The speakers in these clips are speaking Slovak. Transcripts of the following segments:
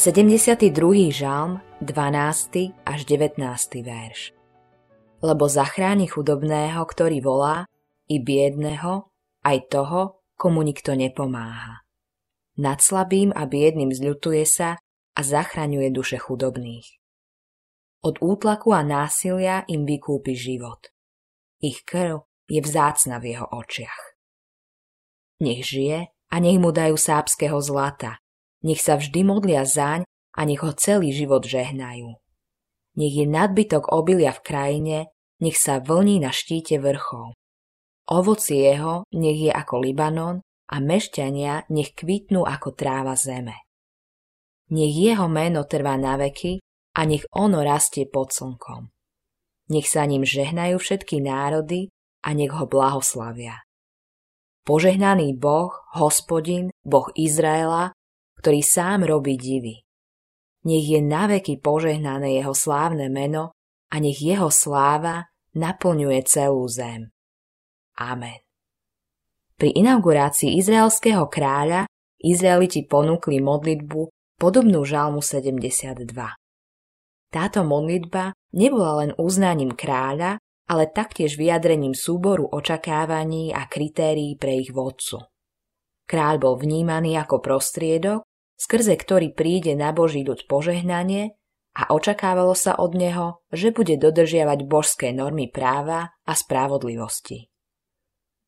72. žalm, 12. až 19. verš. Lebo zachráni chudobného, ktorý volá, i biedného, aj toho, komu nikto nepomáha. Nad slabým a biedným zľutuje sa a zachraňuje duše chudobných. Od útlaku a násilia im vykúpi život. Ich krv je vzácna v jeho očiach. Nech žije a nech mu dajú sábského zlata, nech sa vždy modlia zaň a nech ho celý život žehnajú. Nech je nadbytok obilia v krajine, nech sa vlní na štíte vrchov. Ovoci jeho nech je ako Libanon a mešťania nech kvitnú ako tráva zeme. Nech jeho meno trvá na veky a nech ono rastie pod slnkom. Nech sa ním žehnajú všetky národy a nech ho blahoslavia. Požehnaný Boh, hospodin, Boh Izraela, ktorý sám robí divy. Nech je naveky požehnané jeho slávne meno a nech jeho sláva naplňuje celú zem. Amen. Pri inaugurácii izraelského kráľa Izraeliti ponúkli modlitbu podobnú žalmu 72. Táto modlitba nebola len uznaním kráľa, ale taktiež vyjadrením súboru očakávaní a kritérií pre ich vodcu. Kráľ bol vnímaný ako prostriedok, skrze ktorý príde na Boží ľud požehnanie a očakávalo sa od neho, že bude dodržiavať božské normy práva a spravodlivosti.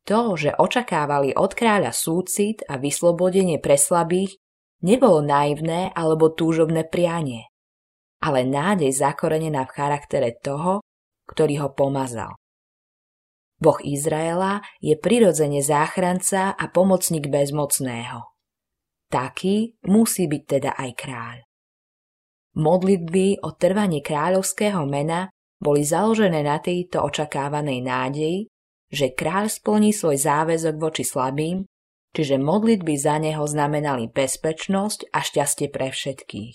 To, že očakávali od kráľa súcit a vyslobodenie pre slabých, nebolo naivné alebo túžobné prianie, ale nádej zakorenená v charaktere toho, ktorý ho pomazal. Boh Izraela je prirodzene záchranca a pomocník bezmocného. Taký musí byť teda aj kráľ. Modlitby o trvanie kráľovského mena boli založené na tejto očakávanej nádeji, že kráľ splní svoj záväzok voči slabým, čiže modlitby za neho znamenali bezpečnosť a šťastie pre všetkých.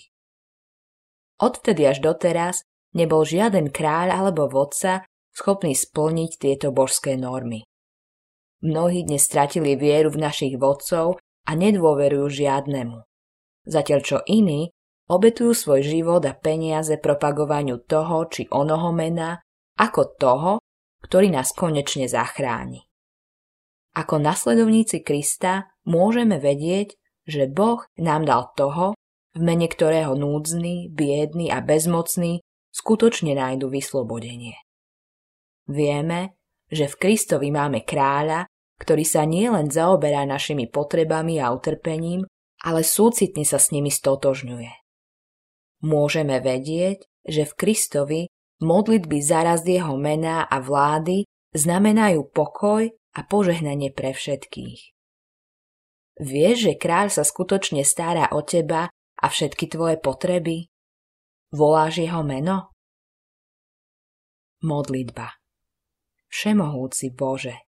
Odtedy až doteraz nebol žiaden kráľ alebo vodca schopný splniť tieto božské normy. Mnohí dnes stratili vieru v našich vodcov a nedôverujú žiadnemu. Zatiaľ čo iní obetujú svoj život a peniaze propagovaniu toho či onoho mena ako toho, ktorý nás konečne zachráni. Ako nasledovníci Krista môžeme vedieť, že Boh nám dal toho, v mene ktorého núdzny, biedný a bezmocný skutočne nájdu vyslobodenie. Vieme, že v Kristovi máme kráľa, ktorý sa nielen zaoberá našimi potrebami a utrpením, ale súcitne sa s nimi stotožňuje. Môžeme vedieť, že v Kristovi modlitby zaraz jeho mená a vlády znamenajú pokoj a požehnanie pre všetkých. Vieš, že kráľ sa skutočne stará o teba a všetky tvoje potreby? Voláš jeho meno? Modlitba Všemohúci Bože,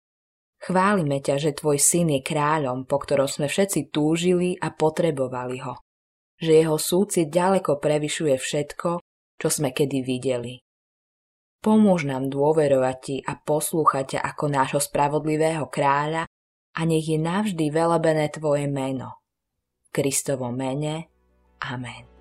Chválime ťa, že tvoj syn je kráľom, po ktorom sme všetci túžili a potrebovali ho. Že jeho súcit ďaleko prevyšuje všetko, čo sme kedy videli. Pomôž nám dôverovať ti a poslúchať ťa ako nášho spravodlivého kráľa a nech je navždy velebené tvoje meno. Kristovo mene. Amen.